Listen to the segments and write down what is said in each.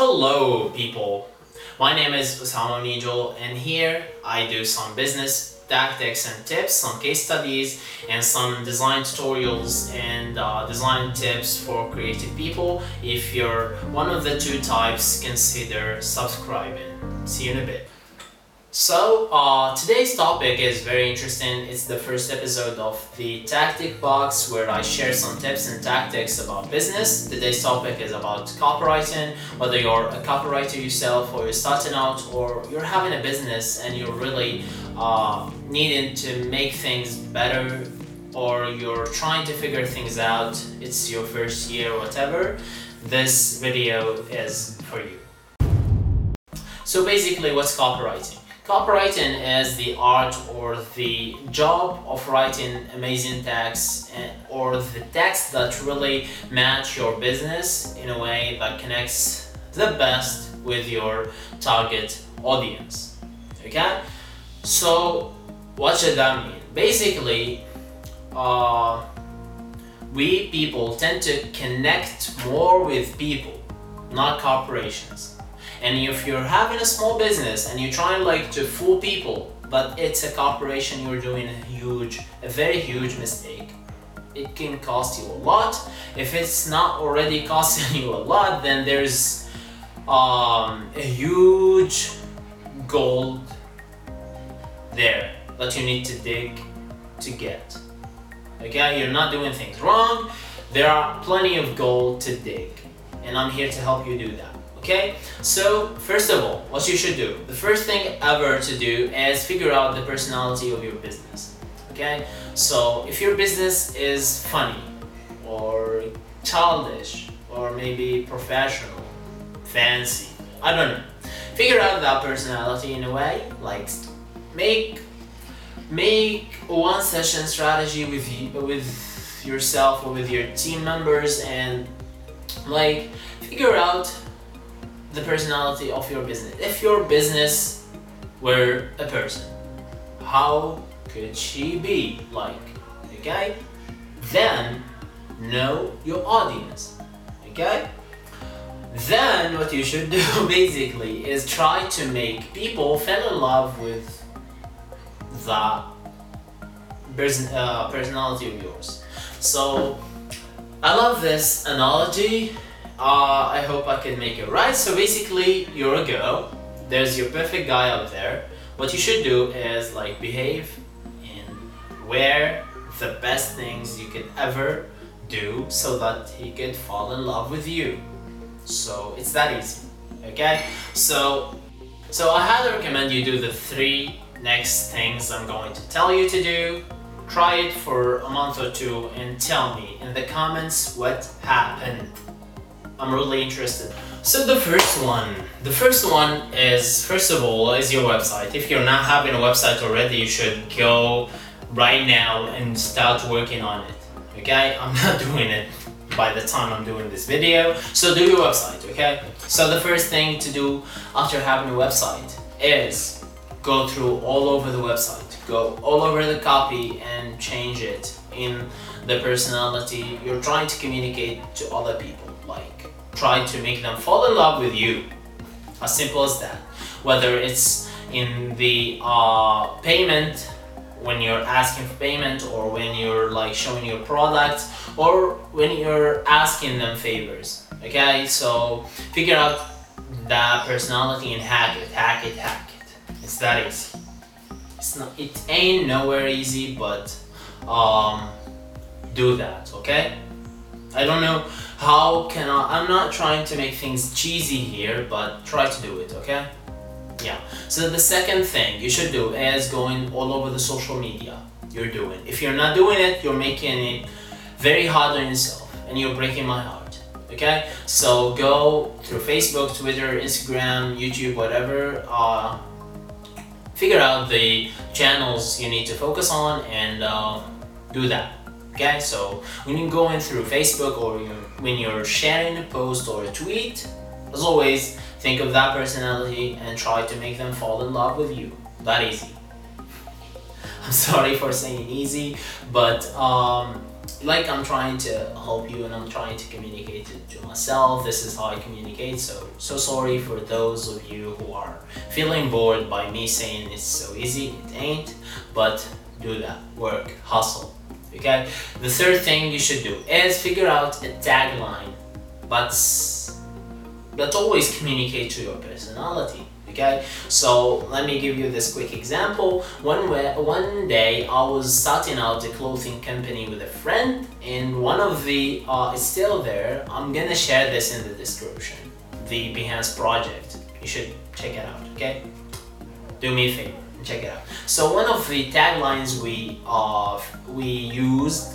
Hello, people. My name is Osama Nijol, and here I do some business tactics and tips, some case studies, and some design tutorials and uh, design tips for creative people. If you're one of the two types, consider subscribing. See you in a bit. So, uh, today's topic is very interesting. It's the first episode of the Tactic Box where I share some tips and tactics about business. Today's topic is about copywriting, whether you're a copywriter yourself or you're starting out or you're having a business and you're really uh, needing to make things better or you're trying to figure things out, it's your first year, whatever. This video is for you. So, basically, what's copywriting? Copywriting is the art or the job of writing amazing text or the text that really match your business in a way that connects the best with your target audience. Okay? So, what should that mean? Basically, uh, we people tend to connect more with people, not corporations. And if you're having a small business and you're trying like to fool people, but it's a corporation, you're doing a huge, a very huge mistake. It can cost you a lot. If it's not already costing you a lot, then there's um, a huge gold there that you need to dig to get. Okay, you're not doing things wrong. There are plenty of gold to dig, and I'm here to help you do that. Okay, so first of all, what you should do, the first thing ever to do is figure out the personality of your business. Okay, so if your business is funny or childish or maybe professional, fancy, I don't know, figure out that personality in a way, like make make one session strategy with you, with yourself or with your team members and like figure out the personality of your business. If your business were a person, how could she be like? Okay? Then know your audience. Okay? Then what you should do basically is try to make people fall in love with the person, uh, personality of yours. So I love this analogy uh, I hope I can make it right. So basically, you're a girl. There's your perfect guy out there. What you should do is like behave and wear the best things you could ever do so that he could fall in love with you. So it's that easy. Okay? So so I highly recommend you do the three next things I'm going to tell you to do. Try it for a month or two and tell me in the comments what happened. I'm really interested. So the first one, the first one is first of all is your website. If you're not having a website already, you should go right now and start working on it. Okay, I'm not doing it by the time I'm doing this video. So do your website. Okay. So the first thing to do after having a website is go through all over the website. Go all over the copy and change it in the personality you're trying to communicate to other people. Try to make them fall in love with you. As simple as that. Whether it's in the uh, payment when you're asking for payment or when you're like showing your product or when you're asking them favors. Okay, so figure out that personality and hack it, hack it, hack it. It's that easy. It's not. It ain't nowhere easy, but um, do that. Okay. I don't know how can I. I'm not trying to make things cheesy here, but try to do it. Okay. Yeah. So the second thing you should do is going all over the social media you're doing. If you're not doing it, you're making it very hard on yourself, and you're breaking my heart. Okay. So go through Facebook, Twitter, Instagram, YouTube, whatever. Uh, figure out the channels you need to focus on and uh, do that okay so when you're going through facebook or you, when you're sharing a post or a tweet as always think of that personality and try to make them fall in love with you that easy i'm sorry for saying easy but um, like I'm trying to help you and I'm trying to communicate it to myself. This is how I communicate. So so sorry for those of you who are feeling bored by me saying it's so easy. It ain't. But do that. Work. Hustle. Okay. The third thing you should do is figure out a tagline. But that always communicate to your personality. Okay? So let me give you this quick example. One way, one day i was starting out a clothing company with a friend and one of the uh, is still there. I'm gonna share this in the description. The behance project. You should check it out. Okay do me a favor and check it out. So one of the taglines we uh, we used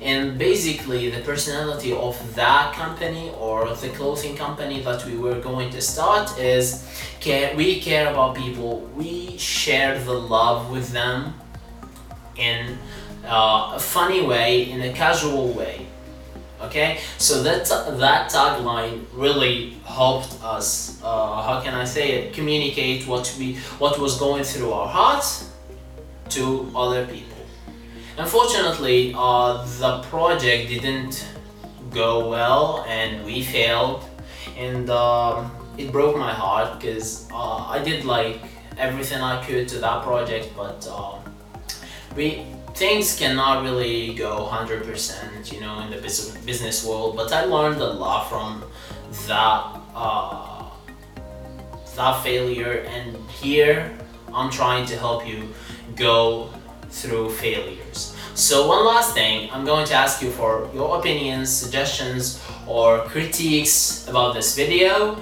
and basically the personality of that company or the clothing company that we were going to start is care we care about people. We share the love with them in uh, a funny way in a casual way okay? So that that tagline really helped us uh, how can i say it? Communicate what we what was going through our hearts to other people. Unfortunately, uh, the project didn't go well and we failed. And um, it broke my heart because uh, I did like everything I could to that project but um, we things cannot really go 100% you know in the business world but I learned a lot from that uh, that failure and here I'm trying to help you go through failures. So one last thing, I'm going to ask you for your opinions, suggestions, or critiques about this video.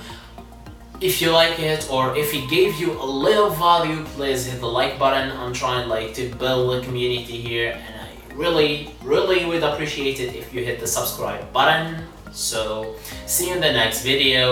If you like it or if it gave you a little value, please hit the like button. I'm trying like to build a community here and I really, really would appreciate it if you hit the subscribe button. So see you in the next video.